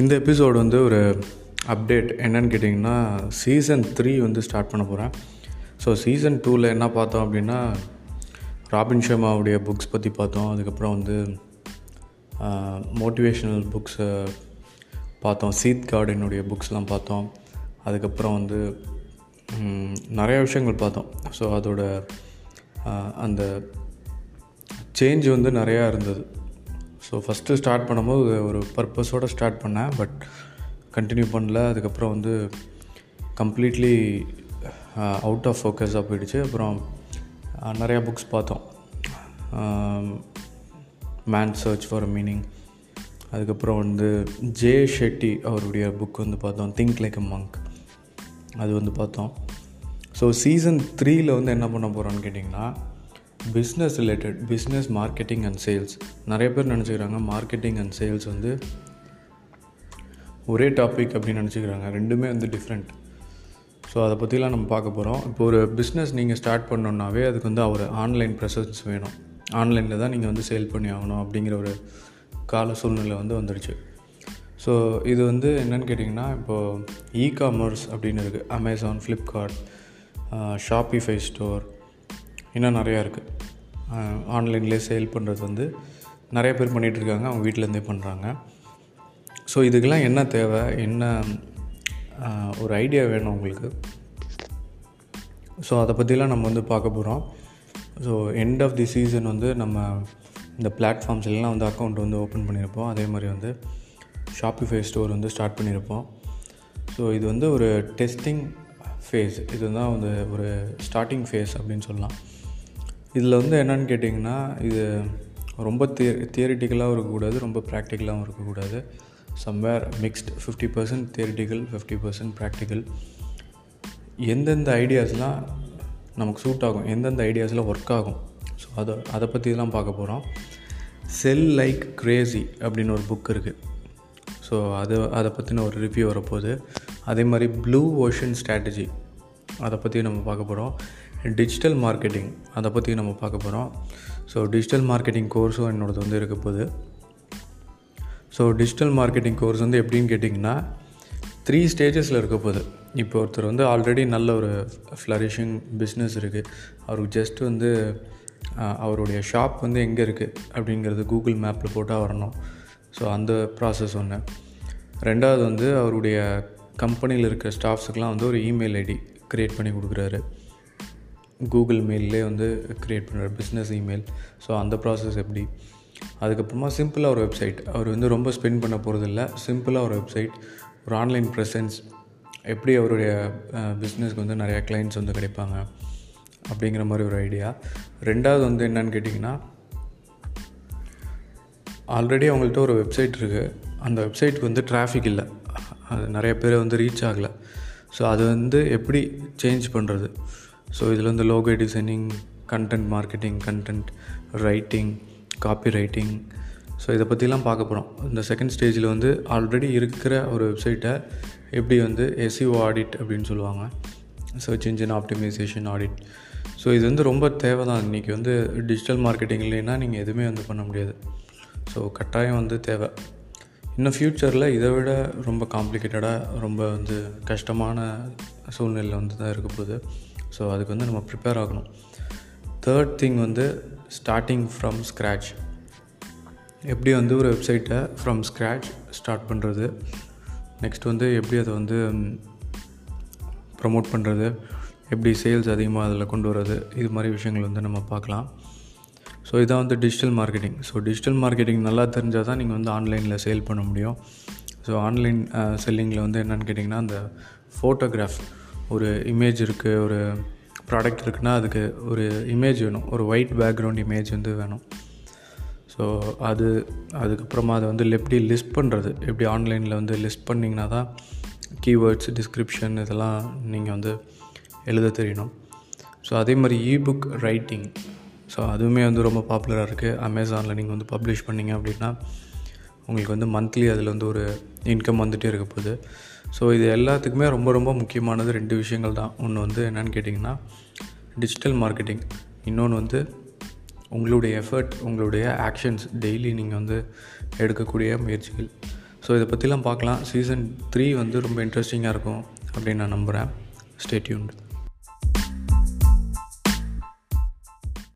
இந்த எபிசோடு வந்து ஒரு அப்டேட் என்னன்னு கேட்டிங்கன்னா சீசன் த்ரீ வந்து ஸ்டார்ட் பண்ண போகிறேன் ஸோ சீசன் டூவில் என்ன பார்த்தோம் அப்படின்னா ராபின் ஷர்மாவுடைய புக்ஸ் பற்றி பார்த்தோம். அதுக்கப்புறம் வந்து மோட்டிவேஷ்னல் புக்ஸை பார்த்தோம். சீத் கார்டனுடைய புக்ஸ்லாம் பார்த்தோம். அதுக்கப்புறம் வந்து நிறைய விஷயங்கள் பார்த்தோம். ஸோ அதோட அந்த சேஞ்ச் வந்து நிறையா இருந்தது. ஸோ ஃபஸ்ட்டு ஸ்டார்ட் பண்ணும்போது ஒரு பர்பஸோடு ஸ்டார்ட் பண்ணேன். பட் கண்டினியூ பண்ணல. அதுக்கப்புறம் வந்து கம்ப்ளீட்லி அவுட் ஆஃப் ஃபோக்கஸாக போயிடுச்சு. அப்புறம் uh, நிறையா புக்ஸ் பார்த்தோம். மேன் சர்ச் ஃபார் மீனிங் அதுக்கப்புறம் வந்து ஜே ஷெட்டி அவருடைய புக் வந்து பார்த்தோம். திங்க் லைக் அ மங்க் அது வந்து பார்த்தோம். ஸோ சீசன் த்ரீயில் வந்து என்ன பண்ண போகிறோன்னு கேட்டிங்கன்னா business related business marketing and sales நிறைய பேர் நினச்சிக்கிறாங்க மார்க்கெட்டிங் அண்ட் சேல்ஸ் வந்து ஒரே டாபிக் அப்படின்னு நினச்சிக்கிறாங்க. ரெண்டுமே வந்து டிஃப்ரெண்ட் ஸோ அதை பற்றிலாம் நம்ம பார்க்க போகிறோம் இப்போ ஒரு பிஸ்னஸ் நீங்கள் ஸ்டார்ட் பண்ணோன்னாவே அதுக்கு வந்து ஒரு ஆன்லைன் ப்ரெசன்ஸ் வேணும். ஆன்லைனில் தான் நீங்கள் வந்து சேல் பண்ணி ஆகணும் அப்படிங்கிற ஒரு கால சூழ்நிலை வந்து வந்துடுச்சு. ஸோ இது வந்து என்னென்னு கேட்டிங்கன்னா இப்போது இ காமர்ஸ் அப்படின்னு இருக்குது அமேசான் ஃப்ளிப்கார்ட் ஷாப்பிஃபை ஸ்டோர் இன்னும் நிறையா இருக்குது ஆன்லைன்லேயே சேல் பண்ணுறது வந்து நிறைய பேர் பண்ணிகிட்டு இருக்காங்க. அவங்க வீட்டிலேருந்தே பண்ணுறாங்க ஸோ இதுக்கெல்லாம் என்ன தேவை? என்ன ஒரு ஐடியா வேணும் உங்களுக்கு? ஸோ அதை பற்றிலாம் நம்ம வந்து பார்க்க போகிறோம் so end of the season வந்து நம்ம இந்த பிளாட்ஃபார்ம்ஸ் எல்லாம் வந்து அக்கௌண்ட் வந்து ஓப்பன் பண்ணியிருப்போம். அதே மாதிரி வந்து ஷாப்பிஃபை ஸ்டோர் வந்து ஸ்டார்ட் பண்ணியிருப்போம். ஸோ இது வந்து ஒரு டெஸ்டிங் ஃபேஸ் இதுதான் வந்து ஒரு ஸ்டார்டிங் ஃபேஸ் அப்படின்னு சொல்லலாம். இதில் வந்து என்னன்னு கேட்டிங்கன்னா இது ரொம்ப திய தியரிட்டிக்கலாகவும் இருக்கக்கூடாது ரொம்ப ப்ராக்டிக்கலாகவும் இருக்கக்கூடாது. Somewhere mixed fifty percent theoretical fifty percent practical எந்தெந்த ஐடியாஸ்லாம் நமக்கு சூட் ஆகும் எந்தெந்த ஐடியாஸில் ஒர்க் ஆகும். ஸோ அதை அதை பற்றிலாம் பார்க்க போகிறோம் செல் லைக் கிரேசி அப்படின்னு ஒரு புக் இருக்குது ஸோ அது அதை பற்றின ஒரு ரிவ்யூ வரப்போகுது. அதே மாதிரி ப்ளூ ஓஷன் ஸ்ட்ராட்டஜி அதை பற்றி நம்ம பார்க்க போகிறோம் டிஜிட்டல் மார்க்கெட்டிங் அதை பற்றி நம்ம பார்க்க போகிறோம் ஸோ டிஜிட்டல் மார்க்கெட்டிங் கோர்ஸும் என்னோடது வந்து இருக்க போகுது. ஸோ டிஜிட்டல் மார்க்கெட்டிங் கோர்ஸ் வந்து எப்படின்னு கேட்டிங்கன்னா த்ரீ ஸ்டேஜஸில் இருக்க போகுது. இப்போ ஒருத்தர் வந்து ஆல்ரெடி நல்ல ஒரு ஃப்ளரிஷிங் பிஸ்னஸ் இருக்குது அவருக்கு ஜஸ்ட் வந்து அவருடைய ஷாப் வந்து எங்கே இருக்குது அப்படிங்கிறது கூகுள் மேப்பில் போட்டால் வரணும். ஸோ அந்த ப்ராசஸ் ஒன்று ரெண்டாவது வந்து அவருடைய கம்பெனியில் இருக்கிற ஸ்டாஃப்ஸுக்கெலாம் வந்து ஒரு இமெயில் ஐடி க்ரியேட் பண்ணி கொடுக்குறாரு. கூகுள் மெயிலே வந்து க்ரியேட் பண்ணுறாரு பிஸ்னஸ் இமெயில் ஸோ அந்த ப்ராசஸ் எப்படி? அதுக்கப்புறமா சிம்பிளாக ஒரு வெப்சைட் அவர் வந்து ரொம்ப ஸ்பெண்ட் பண்ண போகிறதில்ல சிம்பிளாக ஒரு வெப்சைட் ஒரு ஆன்லைன் ப்ரெசன்ஸ் எப்படி அவருடைய பிஸ்னஸ்க்கு வந்து நிறையா கிளைண்ட்ஸ் வந்து கிடைப்பாங்க? அப்படிங்கிற மாதிரி ஒரு ஐடியா ரெண்டாவது வந்து என்னன்னு கேட்டிங்கன்னா ஆல்ரெடி அவங்கள்ட்ட ஒரு வெப்சைட் இருக்குது அந்த வெப்சைட்டுக்கு வந்து டிராஃபிக் இல்லை. அது நிறைய பேர் வந்து ரீச் ஆகலை. ஸோ அது வந்து எப்படி சேஞ்ச் பண்ணுறது ஸோ இதில் வந்து logo designing content marketing content writing copy writing so இதை பற்றிலாம் பார்க்க போகிறோம் இந்த செகண்ட் ஸ்டேஜில் வந்து ஆல்ரெடி இருக்கிற ஒரு வெப்சைட்டை எப்படி வந்து எஸ்இஓ ஆடிட் அப்படின்னு சொல்லுவாங்க. Search engine optimisation audit so இது வந்து ரொம்ப தேவை தான் இன்றைக்கி வந்து டிஜிட்டல் மார்க்கெட்டிங் இல்லைன்னா நீங்கள் எதுவுமே வந்து பண்ண முடியாது. ஸோ கட்டாயம் வந்து தேவை. இன்னும் ஃப்யூச்சரில் இதை விட ரொம்ப காம்ப்ளிகேட்டடாக ரொம்ப வந்து கஷ்டமான சூழ்நிலையில் வந்து தான் இருக்க போகுது. ஸோ அதுக்கு வந்து நம்ம ப்ரிப்பேர் ஆகணும். தேர்ட் திங் வந்து ஸ்டார்டிங் ஃப்ரம் ஸ்க்ராட்ச் எப்படி வந்து ஒரு வெப்சைட்டை ஃப்ரம் ஸ்க்ராட்ச் ஸ்டார்ட் பண்ணுறது நெக்ஸ்ட் வந்து எப்படி அதை வந்து ப்ரமோட் பண்ணுறது எப்படி சேல்ஸ் அதிகமாக அதில் கொண்டு வர்றது? இது மாதிரி விஷயங்கள் வந்து நம்ம பார்க்கலாம். ஸோ இதான் வந்து digital marketing so digital marketing நல்லா தெரிஞ்சால் தான் நீங்கள் வந்து ஆன்லைனில் சேல் பண்ண முடியும். ஸோ ஆன்லைன் செல்லிங்கில் வந்து என்னென்னு கேட்டிங்கன்னா அந்த ஃபோட்டோகிராஃப் ஒரு இமேஜ் இருக்குது ஒரு ப்ராடக்ட் இருக்குன்னா அதுக்கு ஒரு இமேஜ் வேணும். ஒரு ஒயிட் பேக்ரவுண்ட் இமேஜ் வந்து வேணும். ஸோ அது அதுக்கப்புறமா அதை வந்து எப்படி லிஸ்ட் பண்ணுறது எப்படி ஆன்லைனில் வந்து லிஸ்ட் பண்ணிங்கன்னா தான் கீவேர்ட்ஸ் டிஸ்கிரிப்ஷன் இதெல்லாம் நீங்கள் வந்து எழுத தெரியணும் ஸோ அதே மாதிரி இபுக் ரைட்டிங் ஸோ அதுவுமே வந்து ரொம்ப பாப்புலராக இருக்குது அமேசானில் நீங்கள் வந்து பப்ளிஷ் பண்ணீங்க அப்படின்னா உங்களுக்கு வந்து மந்த்லி அதில் வந்து ஒரு இன்கம் வந்துகிட்டே இருக்க போகுது. ஸோ இது எல்லாத்துக்குமே ரொம்ப ரொம்ப முக்கியமானது ரெண்டு விஷயங்கள் தான். ஒன்று வந்து என்னென்னு கேட்டிங்கன்னா டிஜிட்டல் மார்க்கெட்டிங் இன்னொன்று வந்து உங்களுடைய எஃபர்ட் உங்களுடைய ஆக்ஷன்ஸ் டெய்லி நீங்கள் வந்து எடுக்கக்கூடிய முயற்சிகள். ஸோ இதை பற்றிலாம் பார்க்கலாம். சீசன் த்ரீ வந்து ரொம்ப இன்ட்ரெஸ்டிங்காக இருக்கும் அப்படின்னு நான் நம்புகிறேன் ஸ்டேட்யூன்